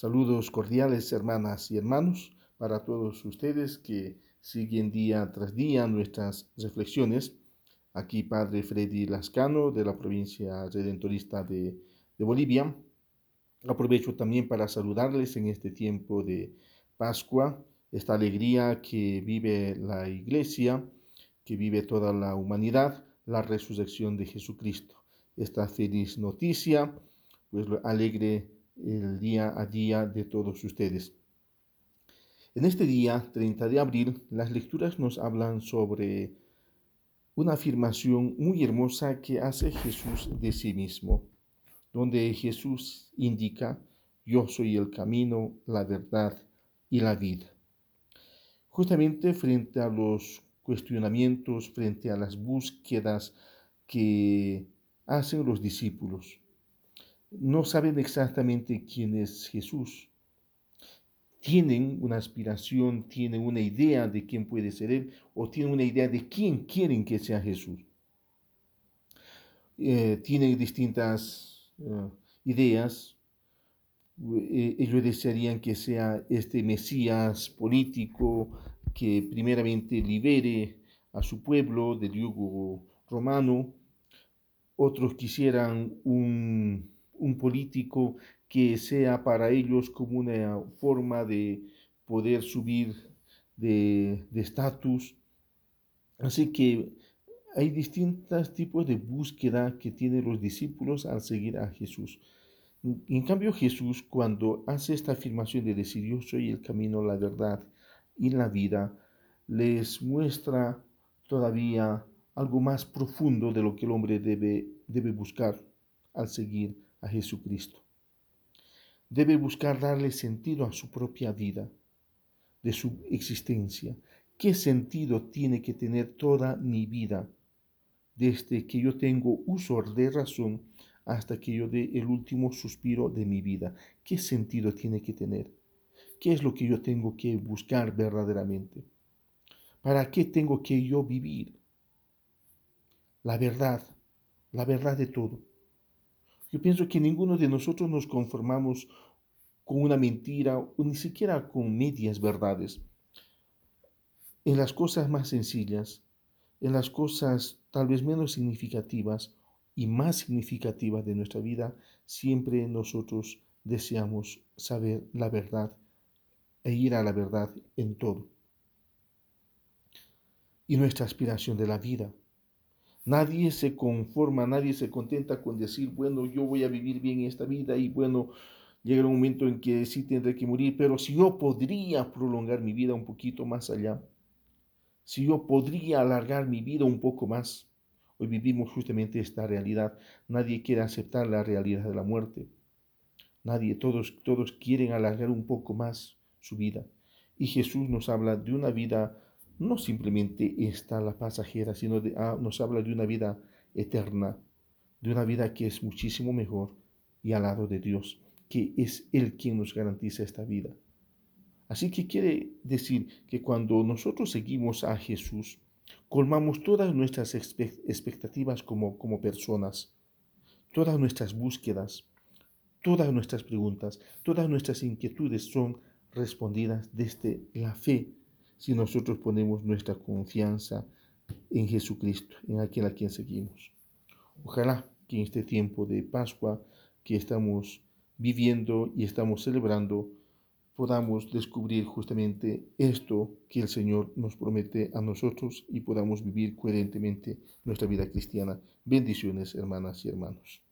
Saludos cordiales, hermanas y hermanos, para todos ustedes que siguen día tras día nuestras reflexiones. Aquí Padre Freddy Lascano de la provincia redentorista de, de Bolivia. Aprovecho también para saludarles en este tiempo de Pascua, esta alegría que vive la iglesia, que vive toda la humanidad, la resurrección de Jesucristo. Esta feliz noticia, pues alegre el día a día de todos ustedes. En este día, 30 de abril, las lecturas nos hablan sobre una afirmación muy hermosa que hace Jesús de sí mismo, donde Jesús indica, yo soy el camino, la verdad y la vida. Justamente frente a los cuestionamientos, frente a las búsquedas que hacen los discípulos no saben exactamente quién es Jesús. Tienen una aspiración, tienen una idea de quién puede ser Él o tienen una idea de quién quieren que sea Jesús. Eh, tienen distintas eh, ideas. Eh, ellos desearían que sea este Mesías político que primeramente libere a su pueblo del yugo romano. Otros quisieran un un político que sea para ellos como una forma de poder subir de estatus. Así que hay distintos tipos de búsqueda que tienen los discípulos al seguir a Jesús. En cambio, Jesús, cuando hace esta afirmación de decir yo soy el camino, la verdad y la vida, les muestra todavía algo más profundo de lo que el hombre debe, debe buscar al seguir a Jesucristo. Debe buscar darle sentido a su propia vida, de su existencia. ¿Qué sentido tiene que tener toda mi vida desde que yo tengo uso de razón hasta que yo dé el último suspiro de mi vida? ¿Qué sentido tiene que tener? ¿Qué es lo que yo tengo que buscar verdaderamente? ¿Para qué tengo que yo vivir? La verdad, la verdad de todo. Yo pienso que ninguno de nosotros nos conformamos con una mentira o ni siquiera con medias verdades. En las cosas más sencillas, en las cosas tal vez menos significativas y más significativas de nuestra vida, siempre nosotros deseamos saber la verdad e ir a la verdad en todo. Y nuestra aspiración de la vida Nadie se conforma, nadie se contenta con decir, bueno, yo voy a vivir bien esta vida y bueno, llega un momento en que sí tendré que morir, pero si yo podría prolongar mi vida un poquito más allá, si yo podría alargar mi vida un poco más, hoy vivimos justamente esta realidad. Nadie quiere aceptar la realidad de la muerte. Nadie, todos, todos quieren alargar un poco más su vida. Y Jesús nos habla de una vida no simplemente está la pasajera, sino de, ah, nos habla de una vida eterna, de una vida que es muchísimo mejor y al lado de Dios, que es Él quien nos garantiza esta vida. Así que quiere decir que cuando nosotros seguimos a Jesús, colmamos todas nuestras expectativas como, como personas, todas nuestras búsquedas, todas nuestras preguntas, todas nuestras inquietudes son respondidas desde la fe si nosotros ponemos nuestra confianza en Jesucristo, en aquel a quien seguimos. Ojalá que en este tiempo de Pascua que estamos viviendo y estamos celebrando, podamos descubrir justamente esto que el Señor nos promete a nosotros y podamos vivir coherentemente nuestra vida cristiana. Bendiciones, hermanas y hermanos.